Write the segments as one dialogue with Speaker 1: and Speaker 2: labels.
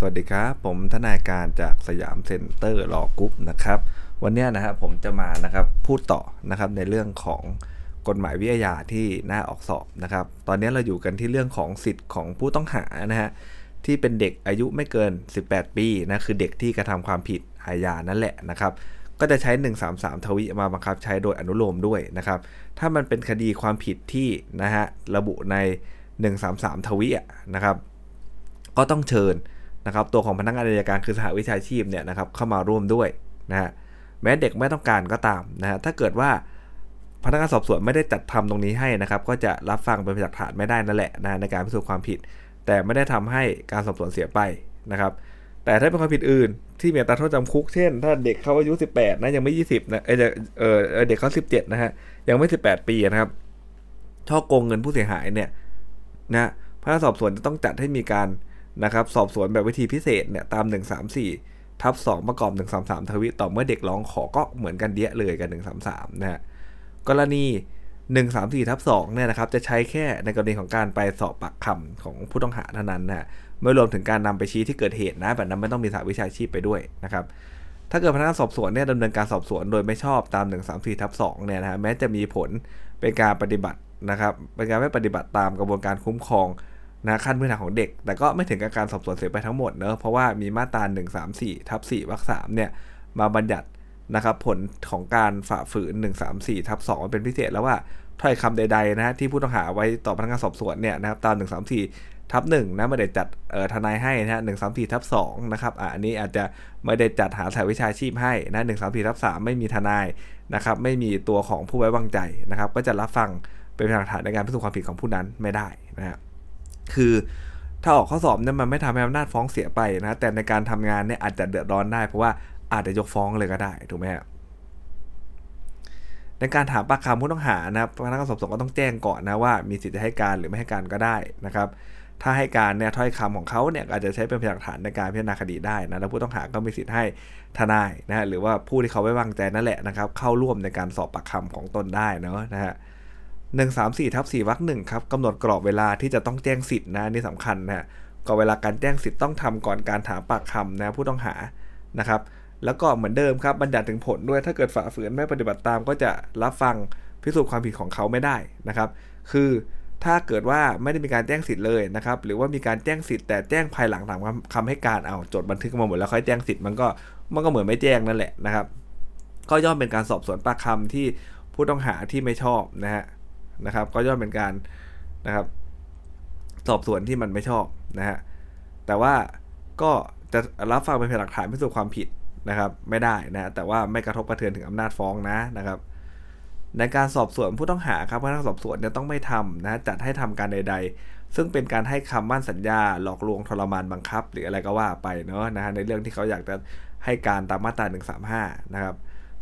Speaker 1: สวัสดีครับ ผมทนายการจาก Siam Center Law Group นะครับ วันนี้นะครับผมจะมานะครับพูดต่อนะครับในเรื่องของกฎหมายวิอาญาที่น่าออกสอบนะครับ ตอนนี้เราอยู่กันที่เรื่องของสิทธิ์ของผู้ต้องหานะฮะที่เป็นเด็กอายุไม่เกิน 18 ปีนะคือเด็กที่กระทำความผิดอาญานั่นแหละนะครับ ก็จะใช้ 133 ทวิมาบังคับใช้โดยอนุโลมด้วยนะครับ ถ้ามันเป็นคดีความผิดที่นะฮะระบุใน 133 ทวินะครับ ก็ต้องเชิญ นะครับตัวของพนักงานอายการคือสหวิชาชีพเนี่ยนะครับเข้ามาร่วมด้วยนะฮะแม้เด็กไม่ต้องการก็ตามนะฮะถ้าเกิดว่าพนักงานสอบสวนไม่ได้จัดทำตรงนี้ให้นะครับ ก็จะรับฟังเป็นหลักฐานไม่ได้นั่นแหละนะในการพิสูจน์ความผิด แต่ไม่ได้ทำให้การสอบสวนเสียไปนะครับ แต่ถ้าเป็นความผิดอื่น ที่มีอัตราโทษจำคุกเช่น ถ้าเด็กเขาอายุ 18 นะยังไม่ 20นะเออเออเด็กเขา17 นะฮะยังไม่ 18 ปีนะครับช่อโกงเงินผู้เสียหายเนี่ยนะพนักงานสอบสวนจะต้องจัดให้มีการ นะครับสอบสวนแบบวิธีพิเศษเนี่ยตาม 134 ทับ 2 ประกอบ 133 ทวิต่อเมื่อเด็กร้องขอก็เหมือนกันเดียเลยกัน133 นะฮะกรณี 134 ทับ 2 เนี่ยนะครับจะใช้แค่ในกรณีของการไปสอบปากคำของผู้ต้องหาเท่านั้นนะฮะไม่รวมถึงการนำไปชี้ที่เกิดเหตุนะแบบนั้นไม่ต้องมีสาวิชาชีพไปด้วยนะครับถ้าเกิดพนักงานสอบสวนเนี่ยดำเนินการสอบสวนโดยไม่ชอบตาม 134ทับ2เนี่ยนะฮะแม้จะมีผลเป็นการปฏิบัตินะครับเป็นการไม่ปฏิบัติตามกระบวนการคุ้มครอง นะขั้นพื้นฐานของเด็ก แต่ก็ไม่ถึงกับการสอบสวนเสร็จไปทั้งหมดเนอะเพราะว่ามีมาตรา1 3 4ทับ4วรรค3เนี่ยมาบัญญัตินะครับผลของการฝ่าฝืน 1 3 4ทับ2เป็นพิเศษแล้วว่าถ้อยคำใดๆนะที่ผู้ต้องหาไว้ต่อพนักงานสอบสวนเนี่ยนะครับตาม 1 3 4ทับ1นะไม่ได้จัดเออทนายให้นะฮะ1 3 4ทับ2นะครับอ่าอันนี้อาจจะไม่ได้จัดหาสายวิชาชีพให้นะ1 3 4ทับ3ไม่มีทนายนะครับไม่มีตัวของผู้ไว้วางใจนะครับ ก็จะรับฟังเป็นหลักฐานในการพิสูจน์ความผิดของผู้นั้นไม่ได้นะครับ คือถ้าออกข้อสอบเนี่ยมันไม่ทำให้อำนาจฟ้องเสียไปนะ แต่ในการทำงานเนี่ยอาจจะเดือดร้อนได้เพราะว่าอาจจะยกฟ้องเลยก็ได้ถูกไหมครัในการถามปากคำผู้ต้องหานะพนักงานสอบสวนก็ต้องแจ้งก่อนนะว่ามีสิทธิ์จะให้การหรือไม่ให้การก็ได้นะครับ ถ้าให้การเนี่ยถ้อยคำของเขาเนี่ยอาจจะใช้เป็นพยานหลักฐานในการพิจารณาคดีได้นะแล้วผู้ต้องหาก็มีสิทธิ์ให้ทนายนะหรือว่าผู้ที่เขาไว้วางใจนั่นแหละนะครับ เข้าร่วมในการสอบปากคำของตนได้เนาะนะฮะ หนึ่งสามสี่ทับสี่วรรคหนึ่งครับกำหนดกรอบเวลาที่จะต้องแจ้งสิทธินะนี่สำคัญนะกรอบเวลาการแจ้งสิทธิ์ต้องทำก่อนการถามปากคำนะผู้ต้องหานะครับ แล้วก็เหมือนเดิมครับบัญญัติถึงผลด้วยถ้าเกิดฝ่าฝืนไม่ปฏิบัติตาม ก็จะรับฟังพิสูจน์ความผิดของเขาไม่ได้นะครับ คือถ้าเกิดว่าไม่ได้มีการแจ้งสิทธิ์เลยนะครับ หรือว่ามีการแจ้งสิทธิ์แต่แจ้งภายหลังถามคำให้การเอาจดบันทึกมาหมดแล้วค่อยแจ้งสิทธิ์มันก็มันก็เหมือนไม่แจ้งนั่นแหละนะครับ ก็ย่อมเป็นการสอบสวนปากคำที่ผู้ต้องหาที่ไม่ชอบนะฮะ นะครับ ก็ย่อมเป็นการนะครับ สอบสวนที่มันไม่ชอบนะฮะแต่ว่าก็จะรับฟังเป็นพยานหลักฐานพิสูจน์ความผิดนะครับ ไม่ได้นะแต่ว่าไม่กระทบกระเทือนถึงอำนาจฟ้องนะนะครับ ในการสอบสวนผู้ต้องหาครับพนักสอบสวนจะต้องไม่ทำนะจัดให้ทำการใด ๆ ซึ่งเป็นการให้คำมั่นสัญญา หลอกลวงทรมานบังคับ หรืออะไรก็ว่าไปเนาะนะฮะในเรื่องที่เขาอยากจะให้การตามมาตรา135 นะครับ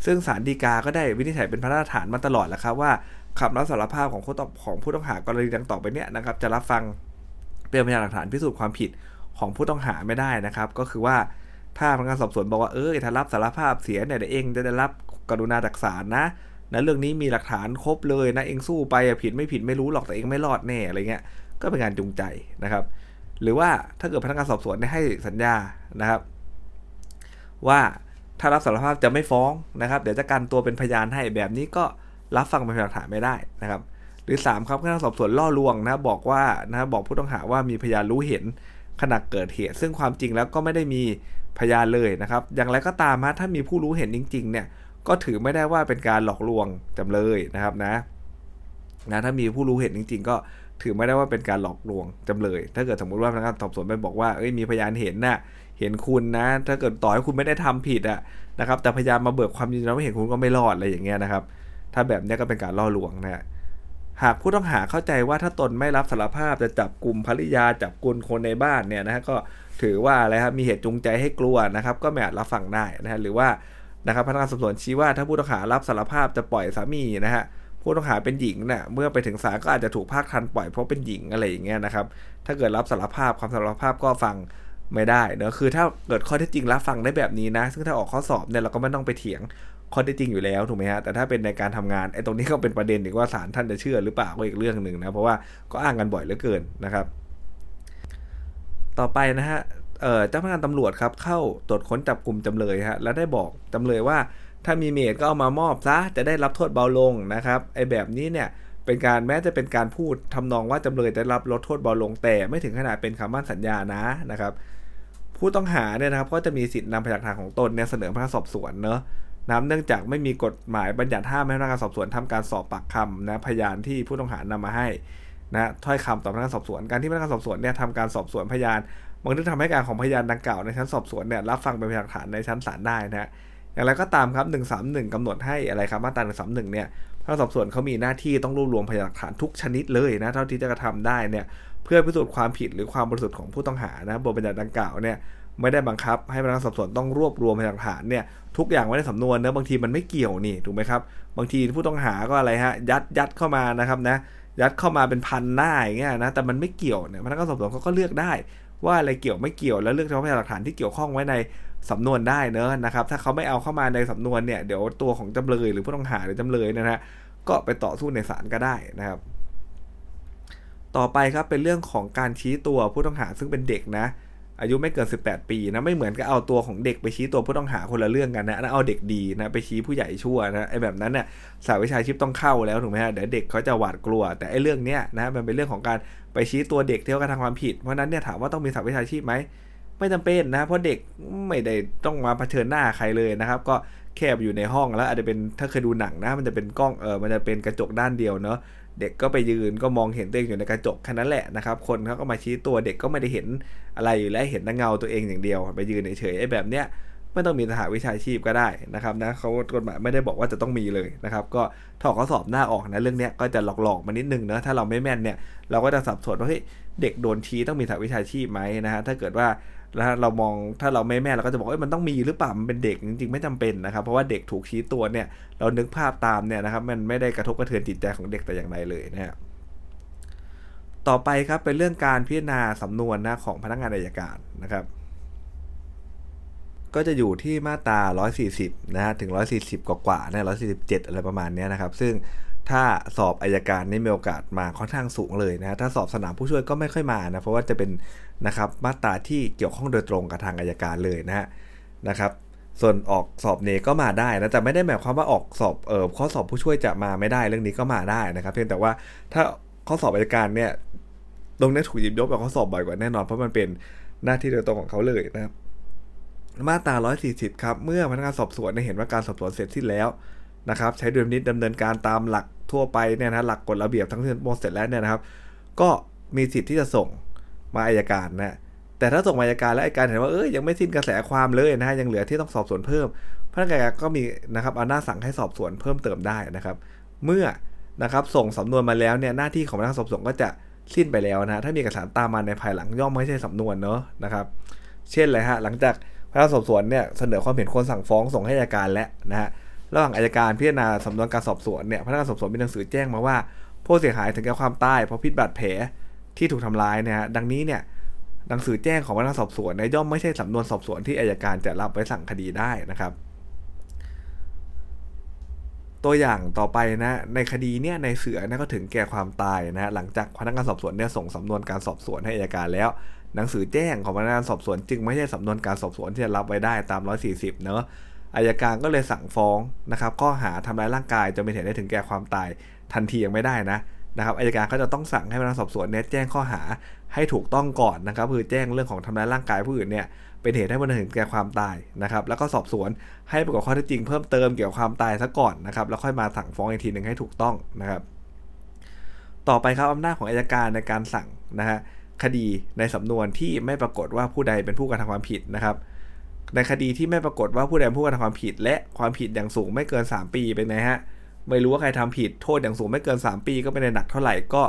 Speaker 1: ซึ่งสารดีกาก็ได้วินิจฉัยเป็นพระราชฐานมาตลอดแล้วครับว่าคำรับสารภาพของผู้ต้องของผู้ต้องหากรณีดังต่อไปเนี้ยนะครับ จะรับฟังเป็นพยานหลักฐานพิสูจน์ความผิดของผู้ต้องหาไม่ได้นะครับ ก็คือว่าถ้าพนักงานสอบสวนบอกว่าเออถ้ารับสารภาพเสียเนี่ยเดี๋ยวเองจะได้รับกรุณาจากศาลนะนะเรื่องนี้มีหลักฐานครบเลยนะเองสู้ไปผิดไม่ผิดไม่รู้หรอกแต่เองไม่รอดแน่อะไรเงี้ยก็เป็นการจูงใจนะครับ หรือว่าถ้าเกิดพนักงานสอบสวนได้ให้สัญญานะครับ ว่า ถ้ารับสารภาพจะไม่ฟ้องนะครับ เดี๋ยวจะกันตัวเป็นพยานให้แบบนี้ก็รับฟังเป็นหลักฐานไม่ได้นะครับ หรือ 3 ครับพนักงานสอบสวนล่อลวงนะบอกว่านะบอกผู้ต้องหาว่ามีพยานรู้เห็นขณะเกิดเหตุ ซึ่งความจริงแล้วก็ไม่ได้มีพยานเลยนะครับ อย่างไรก็ตามฮะถ้ามีผู้รู้เห็นจริง ๆ เนี่ยก็ถือไม่ได้ว่าเป็นการหลอกลวงจำเลยนะครับนะนะถ้ามีผู้รู้เห็นจริง ๆ ก็ถือไม่ได้ว่าเป็นการหลอกลวงจำเลย ถ้าเกิดสมมติว่าพนักงานสอบสวนไปบอกว่าเอ้ยมีพยานเห็นนะ่ะ เห็นคุณนะ ถ้าเกิดต่อให้คุณไม่ได้ทำผิดอะนะครับ แต่พยานมมาเบิกความจริงแล้วไม่เห็นคุณก็ไม่รอดอะไรอย่างเงี้ยนะครับ ถ้าแบบนี้ก็เป็นการล่อลวงนะหากผู้ต้องหาเข้าใจว่าถ้าตนไม่รับสารภาพจะจับกลุ่มภริยาจับกุลคนในบ้านเนี่ยนะก็ถือว่าอะไรครับมีเหตุจูงใจให้กลัวนะครับ ก็ไม่อาจรับฟังได้นะฮะหรือว่านะครับพนักงานสอบสวนชี้ว่าถ้าผู้ต้องหารับสารภาพจะปล่อยสามีนะฮะผู้ต้องหาเป็นหญิงเนะ่ยเมื่อไปถึงศาลก็อาจจะถูกภาคทันปล่อยเพราะเป็นหญิงอะไรอย่างเงี้ยนะครับ ถ้าเกิดรับสารภาพความสารภาพก็ฟัง ไม่ได้เนอะคือถ้าเกิดข้อเท็จจริงรับฟังได้แบบนี้นะ ซึ่งถ้าออกข้อสอบเนี่ยเราก็ไม่ต้องไปเถียงข้อเท็จจริงอยู่แล้วถูกไหมฮะแต่ถ้าเป็นในการทำงานไอ้ตรงนี้ก็เป็นประเด็นอีกว่าศาลท่านจะเชื่อหรือเปล่าก็อีกเรื่องหนึ่งนะเพราะว่าก็อ้างกันบ่อยเหลือเกินนะครับ ต่อไปนะฮะเจ้าพนักงานตำรวจครับเข้าตรวจค้นจับกลุ่มจำเลยฮะแล้วได้บอกจำเลยว่าถ้ามีเมดก็เอามามอบซะจะได้รับโทษเบาลงนะครับไอ้แบบนี้เนี่ยเป็นการแม้จะเป็นการพูดทำนองว่าจำเลยได้รับลดโทษเบาลงแต่ไม่ถึงขนาดเป็นคำมั่นสัญญานะนะครับ ผู้ต้องหาเนี่ยนะครับก็จะมีสิทธินำพยานฐานของตนเนี่ยเสนอพนักงานสอบสวนเนาะนะเนื่องจากไม่มีกฎหมายบัญญัติห้ามให้พนักงานสอบสวนทำการสอบปากคำนะพยานที่ผู้ต้องหานำมาให้นะถ้อยคำต่อพนักงานสอบสวนการที่พนักงานสอบสวนเนี่ยทำการสอบสวนพยานบางทีทำให้การของพยานดังกล่าวในชั้นสอบสวนเนี่ยรับฟังเป็นพยานฐานในชั้นศาลได้นะอย่างไรก็ตามครับ 131กำหนดให้อะไรครับมาตรา131 เนี่ยพนักงานสอบสวนเขามีหน้าที่ต้องรวบรวมพยานหลักฐานทุกชนิดเลยนะเท่าที่จะกระทำได้เนี่ย เพื่อพิสูจน์ความผิดหรือความบริสุทธิ์ของผู้ต้องหานะบทบัญญัติดังกล่าวเนี่ยไม่ได้บังคับให้พนักงานสอบสวนต้องรวบรวมพยานหลักฐานเนี่ยทุกอย่างไว้ในสำนวนเนะบางทีมันไม่เกี่ยวนี่ถูกไหมครับ บางทีผู้ต้องหาก็อะไรฮะยัดยัดเข้ามานะครับนะยัดเข้ามาเป็นพันหน้าอย่างเงี้ยนะแต่มันไม่เกี่ยวเนี่ยพนักงานสอบสวนเขาก็เลือกได้ ว่าอะไรเกี่ยวไม่เกี่ยวแล้วเลือกเฉพาะพยานหลักฐานที่เกี่ยวข้องไว้ในสำนวนได้เนอะนะครับถ้าเขาไม่เอาเข้ามาในสำนวนเนี่ยเดี๋ยวตัวของจำเลยหรือผู้ต้องหาหรือจำเลยนะฮะก็ไปต่อสู้ในศาลก็ได้นะครับ ต่อไปครับเป็นเรื่องของการชี้ตัวผู้ต้องหาซึ่งเป็นเด็กนะ อายุไม่เกิน 18 ปีนะไม่เหมือนกับเอาตัวของเด็กไปชี้ตัวผู้ต้องหาคนละเรื่องกันนะเอาเด็กดีนะไปชี้ผู้ใหญ่ชั่วนะไอ้แบบนั้นเนี่ยสายวิชาชีพต้องเข้าแล้วถูกไหมฮะเดี๋ยวเด็กเขาจะหวาดกลัว แต่ไอ้เรื่องเนี้ยนะมันเป็นเรื่องของการไปชี้ตัวเด็กที่เขากระทำความผิดเพราะนั้นเนี่ยถามว่าต้องมีสายวิชาชีพไหมไม่จำเป็นนะเพราะเด็กไม่ได้ต้องมาเผชิญหน้าใครเลยนะครับ ก็แคบอยู่ในห้องแล้วอาจจะเป็นถ้าเคยดูหนังนะ มันจะเป็นกล้องเออมันจะเป็นกระจกด้านเดียวเนาะ เด็กก็ไปยืนก็มองเห็นตัวเองอยู่ในกระจกแค่นั้นแหละนะครับ คนเขาก็มาชี้ตัวเด็กก็ไม่ได้เห็นอะไรอยู่แล้วเห็นแต่เงาตัวเองอย่างเดียว ไปยืนเฉยๆไอ้แบบเนี้ยไม่ต้องมีสหวิชาชีพก็ได้นะครับนะเขากฎหมายไม่ได้บอกว่าจะต้องมีเลยนะครับก็ถอดข้อสอบหน้าออกนะเรื่องเนี้ยก็จะหลอกๆมานิดนึงนะถ้าเราไม่แม่นเนี่ยเราก็จะสับสนว่าเฮ้ยเด็กโดนชี้ต้องมีสหวิชาชีพไหมนะฮะถ้าเกิดว่า แล้วเรามองถ้าเราไม่แม่เราก็จะบอกว่ามันต้องมีหรือเปล่ามันเป็นเด็กจริงๆไม่จำเป็นนะครับ เพราะว่าเด็กถูกชี้ตัวเนี่ยเรานึกภาพตามเนี่ยนะครับ มันไม่ได้กระทบกระเทือนจิตใจของเด็กแต่อย่างใดเลยนะฮะต่อไปครับเป็นเรื่องการพิจารณาสำนวนนะของพนักงานอายการนะครับ ก็จะอยู่ที่มาตรา 140 นะฮะถึง 140 กว่าๆนะ147 อะไรประมาณนี้นะครับ ซึ่งถ้าสอบอายการนี่มีโอกาสมาค่อนข้างสูงเลยนะถ้าสอบสนามผู้ช่วยก็ไม่ค่อยมานะเพราะว่าจะเป็น นะครับมาตราที่เกี่ยวข้องโดยตรงกับทางอายการเลยนะฮะนะครับ ส่วนออกสอบเนก็มาได้นะแต่ไม่ได้หมายความว่าออกสอบเออข้อสอบผู้ช่วยจะมาไม่ได้เรื่องนี้ก็มาได้นะครับ เพียงแต่ว่าถ้าข้อสอบอายการเนี่ยตรงนี้ถูกหยิบยกแบบข้อสอบบ่อยกว่าแน่นอนเพราะมันเป็นหน้าที่โดยตรงของเขาเลยนะครับ มาตรา 140 ครับ เมื่อพนักงานสอบสวนเห็นว่าการสอบสวนเสร็จสิ้นแล้วนะครับ ใช้ดุลนิษดำเนินการตามหลักทั่วไปเนี่ยนะหลักกฎระเบียบทั้งสิ้นหมดเสร็จแล้วเนี่ยนะครับ ก็มีสิทธิ์ที่จะส่ง มาอายการนะแต่ถ้าส่งมาอายการแล้วอายการเห็นว่าเอ้ยยังไม่สิ้นกระแสความเลยนะฮะยังเหลือที่ต้องสอบสวนเพิ่มพนักงานก็มีนะครับอำนาจสั่งให้สอบสวนเพิ่มเติมได้นะครับ เมื่อนะครับส่งสำนวนมาแล้วเนี่ยหน้าที่ของพนักงานสอบสวนก็จะสิ้นไปแล้วนะถ้ามีเอกสารตามมาในภายหลังย่อมไม่ใช่สำนวนเนาะนะครับ เช่นเลยฮะหลังจากพนักงานสอบสวนเนี่ยเสนอความเห็นคนสั่งฟ้องส่งให้อายการแล้วนะฮะระหว่างอายการพิจารณาสำนวนการสอบสวนเนี่ยพนักงานสอบสวนมีหนังสือแจ้งมาว่าผู้เสียหายถึงแก่ความตายเพราะพิษบาดแผล ที่ถูกทำร้ายนะฮะดังนี้เนี่ยหนังสือแจ้งของพนักงานสอบสวนในย่อมไม่ใช่สำนวนสอบสวนที่อายการจะรับไว้สั่งคดีได้นะครับ ตัวอย่างต่อไปนะในคดีเนี่ยในเสือนะก็ถึงแก่ความตายนะหลังจากพนักงานสอบสวนเนี่ยส่งสำนวนการสอบสวนให้อายการแล้ว หนังสือแจ้งของพนักงานสอบสวน จึงไม่ใช่สำนวนการสอบสวนที่จะรับไว้ได้ตาม 140 เนอะอายการก็เลยสั่งฟ้องนะครับข้อหาทำร้ายร่างกายจนเป็นเหตุให้ถึงแก่ความตายทันทียังไม่ได้นะ นะครับอายการก็จะต้องสั่งให้พนักงานสอบสวนเนี่ยแจ้งข้อหาให้ถูกต้องก่อนนะครับคือแจ้งเรื่องของทำร้ายร่างกายผู้อื่นเนี่ยเป็นเหตุให้ผู้อื่นถึงแก่ความตายนะครับ แล้วก็สอบสวนให้ประกอบข้อเท็จจริงเพิ่มเติมเกี่ยวกับความตายซะก่อนนะครับแล้วค่อยมาสั่งฟ้องอีกทีหนึ่งให้ถูกต้องนะครับ ต่อไปครับอำนาจของอายการในการสั่งนะฮะคดีในสำนวนที่ไม่ปรากฏว่าผู้ใดเป็นผู้กระทำความผิดนะครับในคดีที่ไม่ปรากฏว่าผู้ใดเป็นผู้กระทำความผิด และความผิดอย่างสูงไม่เกิน 3 ปีเป็นไงฮะ ไม่รู้ว่าใครทำผิดโทษอย่างสูงไม่เกิน 3 ปีก็ไม่ได้หนักเท่าไหร่ก็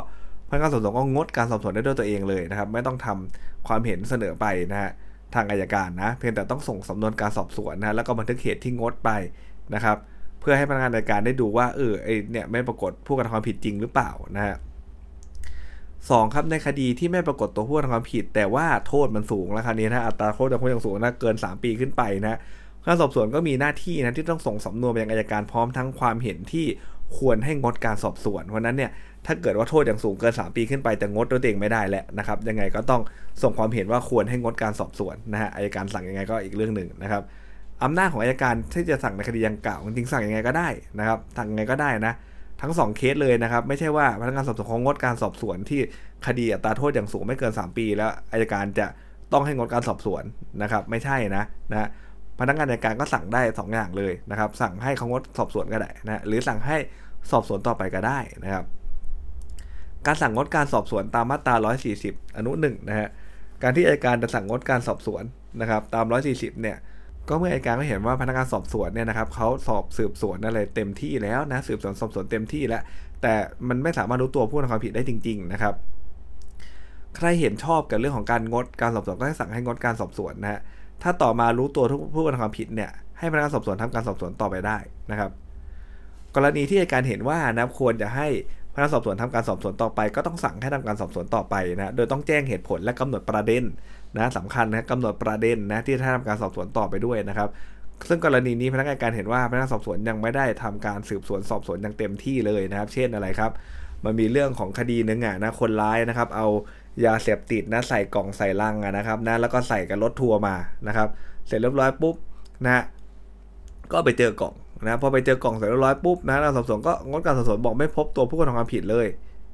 Speaker 1: พนักงานสอบสวนก็งดการสอบสวนได้ด้วยตัวเองเลยนะครับ ไม่ต้องทำความเห็นเสนอไปนะฮะทางอายการนะ เพียงแต่ต้องส่งสำนวนการสอบสวนนะแล้วก็บันทึกเหตุที่งดไปนะครับ เพื่อให้พนักงานอายการได้ดูว่าเออไอเนี่ยไม่ปรากฏผู้กระทำความผิดจริงหรือเปล่านะฮะสองครับในคดีที่ไม่ปรากฏตัวผู้กระทำความผิด แต่ว่าโทษมันสูงแล้วคราวนี้นะอัตราโทษจำคุกอย่างสูงนะเกิน 3 ปีขึ้นไปนะ การสอบสวนก็มีหน้าที่นะที่ต้องส่งสำนวนไปยังอายการพร้อมทั้งความเห็นที่ควรให้งดการสอบสวน เพราะนั้นเนี่ยถ้าเกิดว่าโทษอย่างสูงเกิน 3 ปีขึ้นไปจะงดตัวเองไม่ได้แหละนะครับยังไงก็ต้องส่งความเห็นว่าควรให้งดการสอบสวนนะฮะอายการสั่งยังไงก็อีกเรื่องหนึ่งนะครับอำนาจของอายการที่จะสั่งในคดีดังกล่าวจริงสั่งยังไงก็ได้นะครับสั่งยังไงก็ได้นะทั้ง 2 เคสเลยนะครับไม่ใช่ว่าพนักงานสอบสวนขางดการสอบสวนที่คดีอัตราโทษอย่างสูงไม่เกิน 3 ปี แล้วอายการจะต้องให้งดการสอบสวนนะครับไม่ใช่นะนะ พนักงานอายการก็สั่งได้ 2 อย่างเลยนะครับ สั่งให้เขางดสอบสวนก็ได้นะหรือสั่งให้สอบสวนต่อไปก็ได้นะครับ การสั่งงดการสอบสวนตามมาตรา 140 อนุ1นะฮะการที่อายการจะสั่งงดการสอบสวนนะครับ ตาม 140 เนี่ยก็เมื่ออายการก็เห็นว่าพนักงานสอบสวนเนี่ยนะครับเขาสอบสืบสวนอะไรเต็มที่แล้วนะสืบสวนสอบสวนเต็มที่แล้ว แต่มันไม่สามารถรู้ตัวผู้กระทำความผิดได้จริง ๆ นะครับ ใครเห็นชอบกับเรื่องของการงดการสอบสวนก็ให้สั่งให้งดการสอบสวนนะฮะ ถ้าต่อมารู้ตัวทุกผู้กระทำความผิดเนี่ยให้พนักงานสอบสวนทำการสอบสวนต่อไปได้นะครับ กรณีที่อายการเห็นว่านะควรจะให้พนักงานสอบสวนทำการสอบสวนต่อไป ก็ต้องสั่งให้ทำการสอบสวนต่อไปนะโดยต้องแจ้งเหตุผลและกำหนดประเด็นนะสำคัญนะกำหนดประเด็นนะที่จะทำการสอบสวนต่อไปด้วยนะครับ ซึ่งกรณีนี้พนักงานการเห็นว่าพนักงานสอบสวนยังไม่ได้ทำการสืบสวนสอบสวนอย่างเต็มที่เลยนะครับ เช่นอะไรครับ มันมีเรื่องของคดีหนึ่งอะนะคนร้ายนะครับ เอา ยาเสพติดนะใส่กล่องใส่ลังนะครับนะแล้วก็ใส่กับรถทัวร์มานะครับ เสร็จเรียบร้อยปุ๊บนะก็ไปเจอกล่องนะพอไปเจอกล่องเสร็จเรียบร้อยปุ๊บนะเราสอบสวนก็งดการสอบสวนบอกไม่พบตัวผู้กระทำความผิดเลย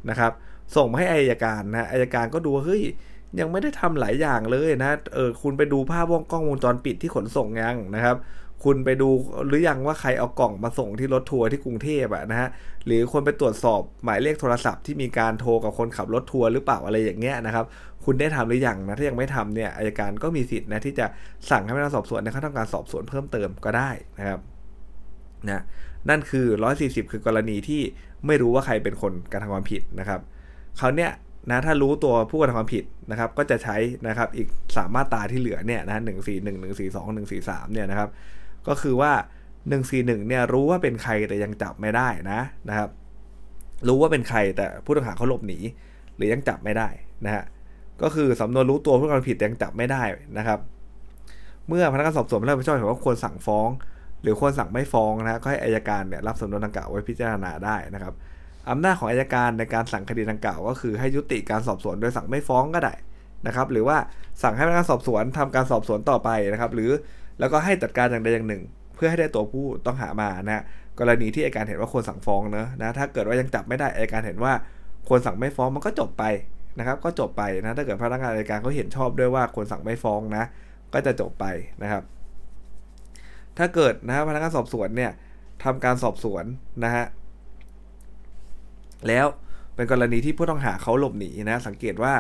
Speaker 1: นะครับ ส่งมาให้อายการนะอายการก็ดูเฮ้ยยังไม่ได้ทำหลายอย่างเลยนะเออคุณไปดูภาพวงกล้องวงจรปิดที่ขนส่งยังนะครับ คุณไปดูหรือยังว่าใครเอากล่องมาส่งที่รถทัวร์ที่กรุงเทพอะนะฮะหรือคนไปตรวจสอบหมายเลขโทรศัพท์ที่มีการโทรกับคนขับรถทัวร์หรือเปล่าอะไรอย่างเงี้ยนะครับคุณได้ทำหรือยังนะถ้ายังไม่ทำเนี่ยอายการก็มีสิทธิ์นะที่จะสั่งให้พนักงานสอบสวนในขั้นตอนการสอบสวนเพิ่มเติมก็ได้นะครับนะนั่นคือ 140 คือกรณีที่ไม่รู้ว่าใครเป็นคนกระทำความผิดนะครับเขาเนี่ยนะถ้ารู้ตัวผู้กระทำความผิดนะครับ ก็จะใช้นะครับอีกสามมาตราที่เหลือเนี่ยนะหนึ่งสี่หนึ่งหนึ่งสี่สองหนึ่งสี่สามเนี่ยนะครับ ก็คือว่า1นึ่เนี่ยรู้ว่าเป็นใครแต่ยังจับไม่ได้นะนะครับ รู้ว่าเป็นใครแต่ผู้ต้องหาเขาหลบหนี หรือยังจับไม่ได้นะฮะก็คือสำนวนรู้ตัวผู้กระทำผิดแต่ยังจับไม่ได้นะครับ เมื่อพนักงานสอบสวนไม่รับผิดชอบเห็นว่าควรสั่งฟ้อง หรือควรสั่งไม่ฟ้องนะก็ให้อายการเนี่ยรับสำนวนดังกล่าวไว้พิจารณาได้นะครับอำนาจของอายการในการสั่งคดีดังกล่าว ก็คือให้ยุติการสอบสวนโดยสั่งไม่ฟ้องก็ได้นะครับ หรือว่าสั่งให้พนักงานสอบสวนทำการสอบสวนต่อไปนะครับ หรือ แล้วก็ให้จัดการอย่างใดอย่างหนึ่ง เพื่อให้ได้ตัวผู้ต้องหามานะกรณีที่อายการเห็นว่าควรสั่งฟ้องเนอะนะถ้าเกิดว่ายังจับไม่ได้อายการเห็นว่าควรสั่งไม่ฟ้องมันก็จบไปนะครับ ก็จบไปนะถ้าเกิดพนักงานอายการเขาเห็นชอบด้วยว่าควรสั่งไม่ฟ้องนะ ก็จะจบไปนะครับ ถ้าเกิดนะพนักงานสอบสวนเนี่ยทำการสอบสวนนะฮะแล้วเป็นกรณีที่ผู้ต้องหาเขาหลบหนีนะ สังเกตว่า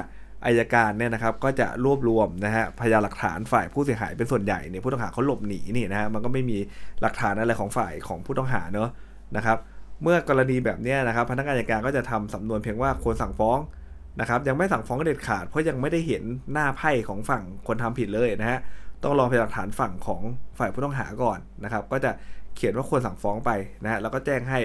Speaker 1: อายการเนี่ยนะครับก็จะรวบรวมนะฮะพยานหลักฐานฝ่ายผู้เสียหายเป็นส่วนใหญ่เนี่ยผู้ต้องหาเขาหลบหนีนี่นะฮะมันก็ไม่มีหลักฐานอะไรของฝ่ายของผู้ต้องหาเนอะนะครับเมื่อกรณีแบบนี้นะครับพนักงานอายการก็จะทำสำนวนเพียงว่าควรสั่งฟ้องนะครับยังไม่สั่งฟ้องเด็ดขาดเพราะยังไม่ได้เห็นหน้าไพ่ของฝั่งคนทำผิดเลยนะฮะต้องรอพยานหลักฐานฝั่งของฝ่ายผู้ต้องหาก่อนนะครับก็จะเขียนว่าควรสั่งฟ้องไปนะฮะแล้วก็แจ้งให้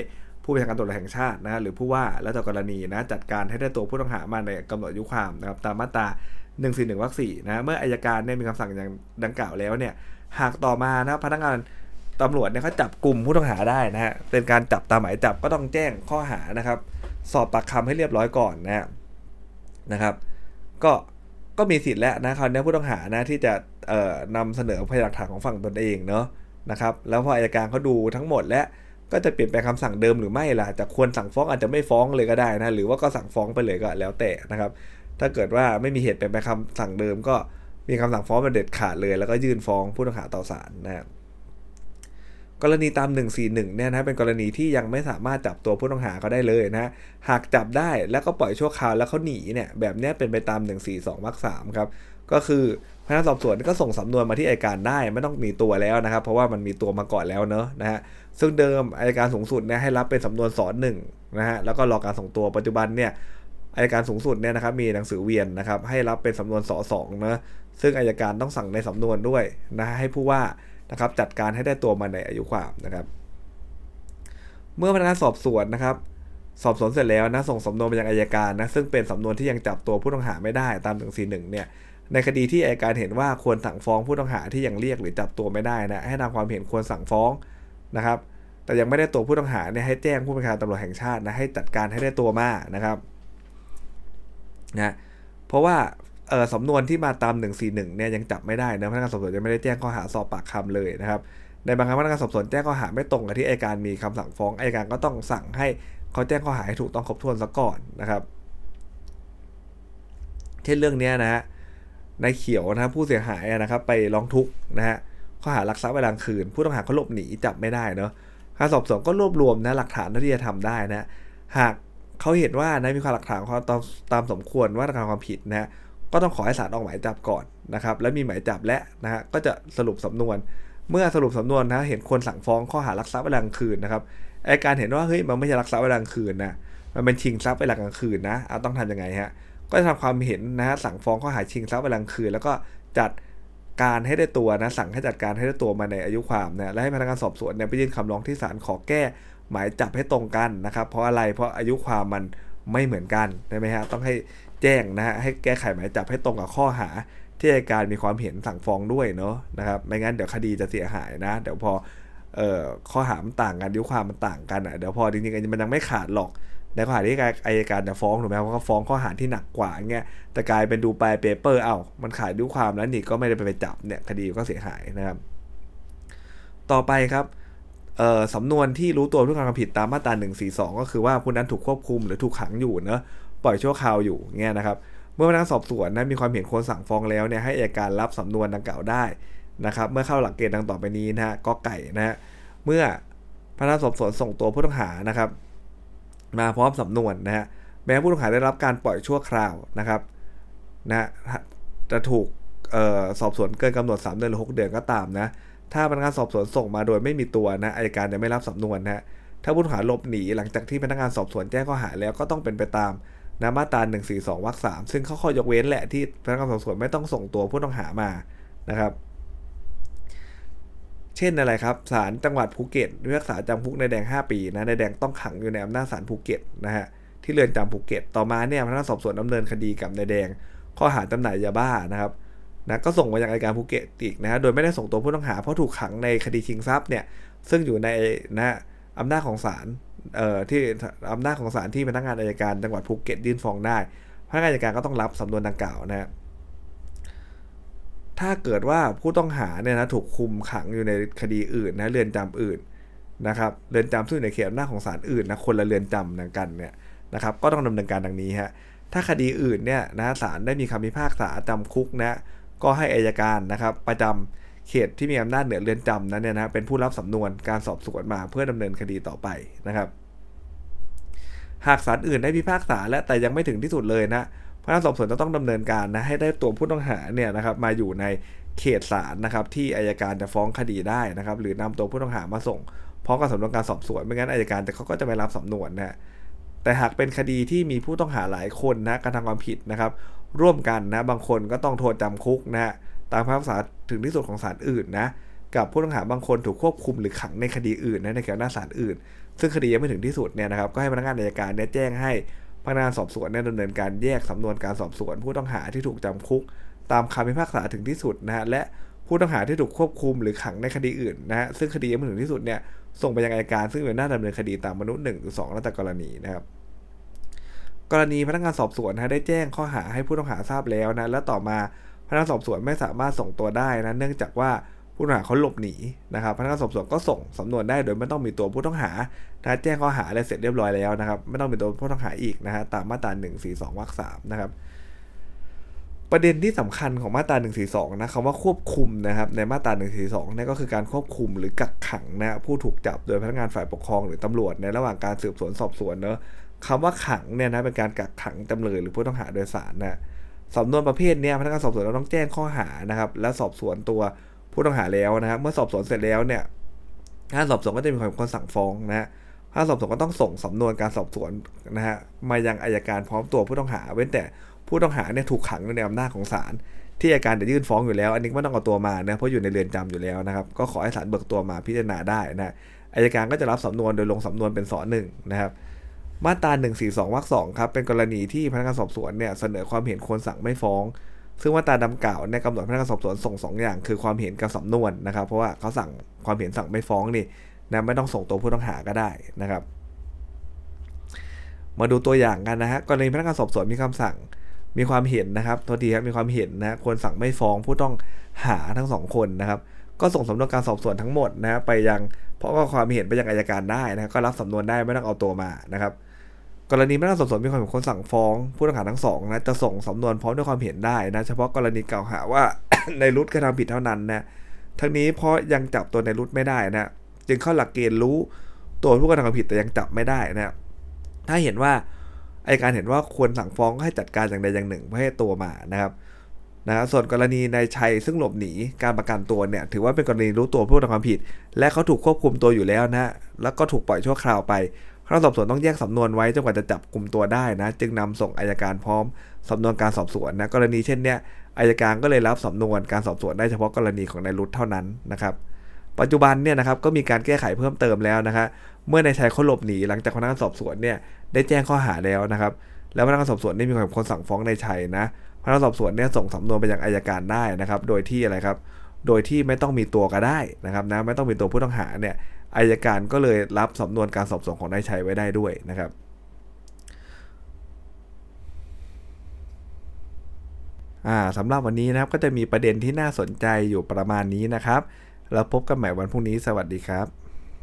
Speaker 1: ผู้บัญชาการตำรวจแห่งชาตินะหรือผู้ว่าแล้วแต่กรณีนะจัดการให้ได้ตัวผู้ต้องหามาในกำหนดอายุความนะครับตามมาตรา1นึ่งวรรคสี่นะเมื่ออายการเนี่ยมีคำสั่งอย่างดังกล่าวแล้วเนี่ยหากต่อมานะพนักงานตำรวจเนี่ยเขาจับกลุ่มผู้ต้องหาได้นะฮะเป็นการจับตามหมายจับก็ต้องแจ้งข้อหานะครับ สอบปากคำให้เรียบร้อยก่อนนะนะครับ ก็ก็มีสิทธิ์แล้วนะคราวนี้ผู้ต้องหานะที่จะเอ่อนำเสนอพยานหลักฐานของฝั่งตนเองเนาะนะครับ แล้วพออายการเขาดูทั้งหมดและ ก็จะเปลี่ยนแปลงคำสั่งเดิมหรือไม่ล่ะแต่ควรสั่งฟ้องอาจจะไม่ฟ้องเลยก็ได้นะ หรือว่าก็สั่งฟ้องไปเลยก็แล้วแต่นะครับ ถ้าเกิดว่าไม่มีเหตุเปลี่ยนแปลงคำสั่งเดิมก็มีคำสั่งฟ้องมาเด็ดขาดเลย แล้วก็ยื่นฟ้องผู้ต้องหาต่อศาลนะครับกรณีตาม 141 เนี่ยนะเป็นกรณีที่ยังไม่สามารถจับตัวผู้ต้องหาเขาได้เลยนะหากจับได้แล้วก็ปล่อยชั่วคราวแล้วเขาหนีเนี่ยแบบนี้เป็นไปตาม 142วรรคสามครับก็คือ พนักงานสอบสวนก็ส่งสำนวนมาที่อายการได้ไม่ต้องมีตัวแล้วนะครับ เพราะว่ามันมีตัวมาก่อนแล้วเนอะนะฮะซึ่งเดิมอายการสูงสุดเนี่ยให้รับเป็นสำนวนสอนหนึ่งนะฮะแล้วก็รอการส่งตัวปัจจุบันเนี่ยอายการสูงสุดเนี่ยนะครับมีหนังสือเวียนนะครับให้รับเป็นสำนวนสอสองนะซึ่งอายการต้องสั่งในสำนวนด้วยนะให้ผู้ว่านะครับจัดการให้ได้ตัวมาในอายุความนะครับ เมื่อพนักงานสอบสวนนะครับสอบสวนเสร็จแล้วนะส่งสำนวนไปยังอายการนะซึ่งเป็นสำนวนที่ยังจับตัวผู้ต้องหาไม่ได้ตาม1 4 1เนี่ย ในคดีที่อายการเห็นว่าควรสั่งฟ้องผู้ต้องหาที่ยังเรียกหรือจับตัวไม่ได้นะให้นำความเห็นควรสั่งฟ้องนะครับ แต่ยังไม่ได้ตัวผู้ต้องหาเนี่ยให้แจ้งผู้บัญชาการตำรวจแห่งชาตินะให้จัดการให้ได้ตัวมานะครับนะเพราะว่าเออสำนวนที่มาตาม 141เนี่ยยังจับไม่ได้นะพนักงานสอบสวนยังไม่ได้แจ้งข้อหาสอบปากคำเลยนะครับในบางครั้งพนักงานสอบสวนแจ้งข้อหาไม่ตรงกับที่อัยการมีคำสั่งฟ้องอัยการก็ต้องสั่งให้เขาแจ้งข้อหาให้ถูกต้องครบถ้วนซะก่อนนะครับ เช่นเรื่องนี้นะฮะ นายเขียวนะผู้เสียหายนะครับไปร้องทุกข์นะฮะข้อหารักทรัพย์เวลางคืน ผู้ต้องหาเขาหลบหนีจับไม่ได้เนาะการสอบสวนก็รวบรวมนะหลักฐานที่จะทำได้นะหากเขาเห็นว่านะมีความหลักฐานเขาตามตามสมควรว่าการความผิดนะก็ต้องขอให้ศาลออกหมายจับก่อนนะครับแล้วมีหมายจับและนะฮะก็จะสรุปสำนวน เมื่อสรุปสำนวนนะเห็นควรสั่งฟ้องข้อหารักทรัพย์เวลากลางคืนนะครับไอการเห็นว่าเฮ้ยมันไม่ใช่รักทรัพย์เวลากลางคืนนะมันเป็นชิงทรัพย์เวลากลางคืนนะเอาต้องทำยังไงฮะ ก็จะทำความเห็นนะฮะสั่งฟ้องข้อหาชิงทรัพย์เวลากลางคืน แล้วก็จัดการให้ได้ตัวนะสั่งให้จัดการให้ได้ตัวมาในอายุความนะและให้พนักงานสอบสวนเนี่ยไปยื่นคำร้องที่ศาลขอแก้หมายจับให้ตรงกันนะครับ เพราะอะไรเพราะอายุความมันไม่เหมือนกันใช่ไหมฮะต้องให้แจ้งนะฮะให้แก้ไขหมายจับให้ตรงกับข้อหาที่อัยการมีความเห็นสั่งฟ้องด้วยเนาะนะครับไม่งั้นเดี๋ยวคดีจะเสียหายนะ เดี๋ยวพอเอ่อข้อหามันต่างกันอายุความมันต่างกันอะเดี๋ยวพอจริงๆมันยังไม่ขาดหรอก ในข้อหาที่อายการจะฟ้องถูกไหมเพราะเขาฟ้องข้อหาที่หนักกว่าเงี้ยแต่กลายเป็นดูไปเปเปอร์เอามันขายดอายุความแล้วนี่ก็ไม่ได้ไปจับเนี่ยคดีก็เสียหายนะครับ ต่อไปครับสำนวนที่รู้ตัวผู้กระทำผิดตามมาตรา142 ก็คือว่าผู้นั้นถูกควบคุมหรือถูกขังอยู่เนอะปล่อยชั่วคราวอยู่เงี้ยนะครับ เมื่อพนักงานสอบสวนนะมีความเห็นควรสั่งฟ้องแล้วเนี่ยให้อัยการรับสำนวนดังกล่าวได้นะครับ เมื่อเข้าหลักเกณฑ์ดังต่อไปนี้นะฮะก็ไก่นะฮะเมื่อพนักงานสอบสวนส่งตัวผู้ต้องหานะครับ มาพร้อมสำนวนนะฮะแม้ผู้ต้องหาได้รับการปล่อยชั่วคราวนะครับนะจะถูกออสอบสวนเกินกำหนด 3 เดือนหรือ 6 เดือนก็ตามนะถ้าพนักงานสอบสวนส่งมาโดยไม่มีตัวนะอัยการจะไม่รับสำนวนนะถ้าผู้ต้องหาหลบหนีหลังจากที่พนักงานสอบสวนแจ้งข้อหาแล้วก็ต้องเป็นไปตามนะมาตรา142วรรคสามซึ่งเขาข้อยกเว้นแหละที่พนักงานสอบสวนไม่ต้องส่งตัวผู้ต้องหามานะครับ เช่นอะไรครับศาลจังหวัดภูเก็ตพิพากษาจำคุกนายแดง 5 ปีนะนายแดงต้องขังอยู่ในอำนาจศาลภูเก็ตนะฮะที่เรือนจำภูเก็ต ต่อมาเนี่ยพนักงานสอบสวนดำเนินคดีกับนายแดง ข้อหาจำหน่ายยาบ้านะครับนะก็ส่งมายังอัยการภูเก็ตอีกนะฮะโดยไม่ได้ส่งตัวผู้ต้องหาเพราะถูกขังในคดีชิงทรัพย์เนี่ยซึ่งอยู่ในนะอำนาจของศาลเอ่อที่อำนาจของศาลที่พนักงานอายการจังหวัดภูเก็ตยื่นฟ้องได้พนักงานอายการก็ต้องรับสำนวนดังกล่าวนะฮะ ถ้าเกิดว่าผู้ต้องหาเนี่ยนะถูกคุมขังอยู่ในคดีอื่นนะเรือนจำอื่นนะครับเรือนจำซึ่งในเขตอำนาจของศาลอื่นนะคนละเรือนจำกันเนี่ยนะครับก็ต้องดำเนินการดังนี้ฮะถ้าคดีอื่นเนี่ยนะศาลได้มีคำพิพากษาจำคุกนะก็ให้อายการนะครับประจำเขตที่มีอำนาจเหนือเรือนจำนั้นเนี่ยนะเป็นผู้รับสำนวนการสอบสวนมาเพื่อดำเนินคดีต่อไปนะครับ หากศาลอื่นได้พิพากษาและแต่ยังไม่ถึงที่สุดเลยนะ พนักงานสอบสวนจะต้องดำเนินการนะให้ได้ตัวผู้ต้องหาเนี่ยนะครับมาอยู่ในเขตศาลนะครับที่อายการจะฟ้องคดีได้นะครับหรือนำตัวผู้ต้องหามาส่งพร้อมกับสำนวนการสอบสวนไม่งั้นอายการแต่เขาก็จะไม่รับสำนวนนะแต่หากเป็นคดีที่มีผู้ต้องหาหลายคนนะการทำความผิดนะครับ ร่วมกันนะบางคนก็ต้องโทษจำคุกนะตามพระภาษาถึงที่สุดของศาลอื่นนะกับผู้ต้องหาบางคนถูกควบคุมหรือขังในคดีอื่นนะในเขตหน้าศาลอื่น ซึ่งคดียังไม่ถึงที่สุดเนี่ยนะครับก็ให้พนักงานอัยการเนี่ยแจ้งให้ พนักงานสอบสวนเนี่ยดำเนินการแยกสำนวนการสอบสวน ผู้ต้องหาที่ถูกจำคุก ตามคำพิพากษาถึงที่สุดนะฮะและผู้ต้องหาที่ถูกควบคุมหรือขังในคดีอื่นนะฮะซึ่งคดียังไม่ถึงที่สุดเนี่ยส่งไปยังอัยการซึ่งเป็นหน้าดำเนินคดีตามมนุษย์หนึ่งหรือสองแล้วแต่กรณีนะครับกรณีพนักงานสอบสวนนะได้แจ้งข้อหาให้ผู้ต้องหาทราบแล้วนะและต่อมาพนักงานสอบสวนไม่สามารถส่งตัวได้นะเนื่องจากว่า ผู้ต้องหาเขาหลบหนีนะครับพนักงานสอบสวนก็ส่งสำนวนได้โดยไม่ต้องมีตัวผู้ต้องหานะแจ้งข้อหาอะไรเสร็จเรียบร้อยแล้วนะครับไม่ต้องมีตัวผู้ต้องหาอีกนะฮะตามมาตรา142วรรคสามนะครับประเด็นที่สำคัญของมาตรา 142 นะคำว่าควบคุมนะครับในมาตรา 142นี่ก็คือการควบคุมหรือกักขังนะผู้ถูกจับโดยพนักงานฝ่ายปกครองหรือตำรวจในระหว่างการสืบสวนสอบสวนเนอะคำว่าขังเนี่ยนะเป็นการกักขังจำเลยหรือผู้ต้องหาโดยสารนะสำนวนประเภทนี้พนักงานสอบสวนเราต้องแจ้งข้อหานะครับและสอบสวนตัว ผู้ต้องหาแล้วนะครับเมื่อสอบสวนเสร็จแล้วเนี่ยถ้าสอบสวนก็จะมีความสั่งฟ้องนะฮะถ้าสอบสวนก็ต้องส่งสำนวนการสอบสวนนะฮะมายังอายการพร้อมตัวผู้ต้องหา เว้นแต่ผู้ต้องหาเนี่ยถูกขังในอำนาจของศาลที่อายการจะยื่นฟ้องอยู่แล้ว อันนี้ไม่ต้องเอาตัวมานะเพราะอยู่ในเรือนจำอยู่แล้วนะครับ ก็ขอให้ศาลเบิกตัวมาพิจารณาได้นะอายการก็จะรับสำนวนโดยลงสำนวนเป็นสอหนึ่งนะครับมาตรา142วรรคสองครับเป็นกรณีที่พนักงานสอบสวนเนี่ยเสนอความเห็นควรสั่งไม่ฟ้อง ซึ่งมาตราดังกล่าวเนี่ยกำหนดพนักงานสอบสวนส่ง2ออย่างคือความเห็นกับสำนวนนะครับ เพราะว่าเขาสั่งความเห็นสั่งไม่ฟ้องนี่นะไม่ต้องส่งตัวผู้ต้องหาก็ได้นะครับ มาดูตัวอย่างกันนะฮะกรณีพนักงานสอบสวนมีคำสั่งมีความเห็นนะครับโทษทีครับมีความเห็นนะควรสั่งไม่ฟ้องผู้ต้องหาทั้งสองคนนะครับ ก็ส่งสำนวนการสอบสวนทั้งหมดนะไปยังเพราะก็ความเห็นไปยังอายการได้นะก็รับสำนวนได้ไม่ต้องเอาตัวมานะครับ กรณีพนักงานสอบสวนมีความเห็นคนสั่งฟ้อง ผู้ต้องหาทั้งสองนะจะส่งสำนวนพร้อมด้วยความเห็นได้นะเฉพาะกรณีกล่าวหาว่า ในรุดกระทำผิดเท่านั้นนะทั้งนี้เพราะยังจับตัวในรุดไม่ได้นะจึงเข้าหลักเกณฑ์รู้ตัวผู้กระทำความผิดแต่ยังจับไม่ได้นะถ้าเห็นว่าไอการเห็นว่าควรสั่งฟ้องให้จัดการอย่างใดอย่างหนึ่งเพื่อให้ตัวมานะครับนะส่วนกรณีนายชัยซึ่งหลบหนีการประกันตัวเนี่ยถือว่าเป็นกรณีรู้ตัวผู้กระทำความผิด และเขาถูกควบคุมตัวอยู่แล้วนะแล้วก็ถูกปล่อยชั่วคราวไป พนักาสอบสวนต้องแยกสำนวนไว้จนกว่าจะจับกลุ่มตัวได้นะ จึงนำส่งอายการพร้อมสำนวนการสอบสวนนะกรณีเช่นเนี้ยอายการก็เลยรับสำนวนการสอบสวนได้เฉพาะกรณีของนายรุธเท่านั้นนะครับ ปัจจุบันเนี่ยนะครับก็มีการแก้ไขเพิ่มเติมแล้วนะครับเมื่อนายชัยเขาหลบหนีหลังจากพนักงานสอบสวนเนี่ยได้แจ้งข้อหาแล้วนะครับ แล้วพนักงานสอบสวนได้มีความคนสั่งฟ้องนายชัยนะพนักงานสอบสวนเนี่ยส่งสำนวนไปยังอายการได้นะครับ โดยที่อะไรครับ โดยที่ไม่ต้องมีตัวก็ได้นะครับนะไม่ต้องมีตัวผู้ต้องหาเนี่ย อายการก็เลยรับสำนวนการสอบสวนของนายชัยไว้ได้ด้วยนะครับอ่าสำหรับวันนี้นะครับก็จะมีประเด็นที่น่าสนใจอยู่ประมาณนี้นะครับ แล้วพบกันใหม่วันพรุ่งนี้สวัสดีครับ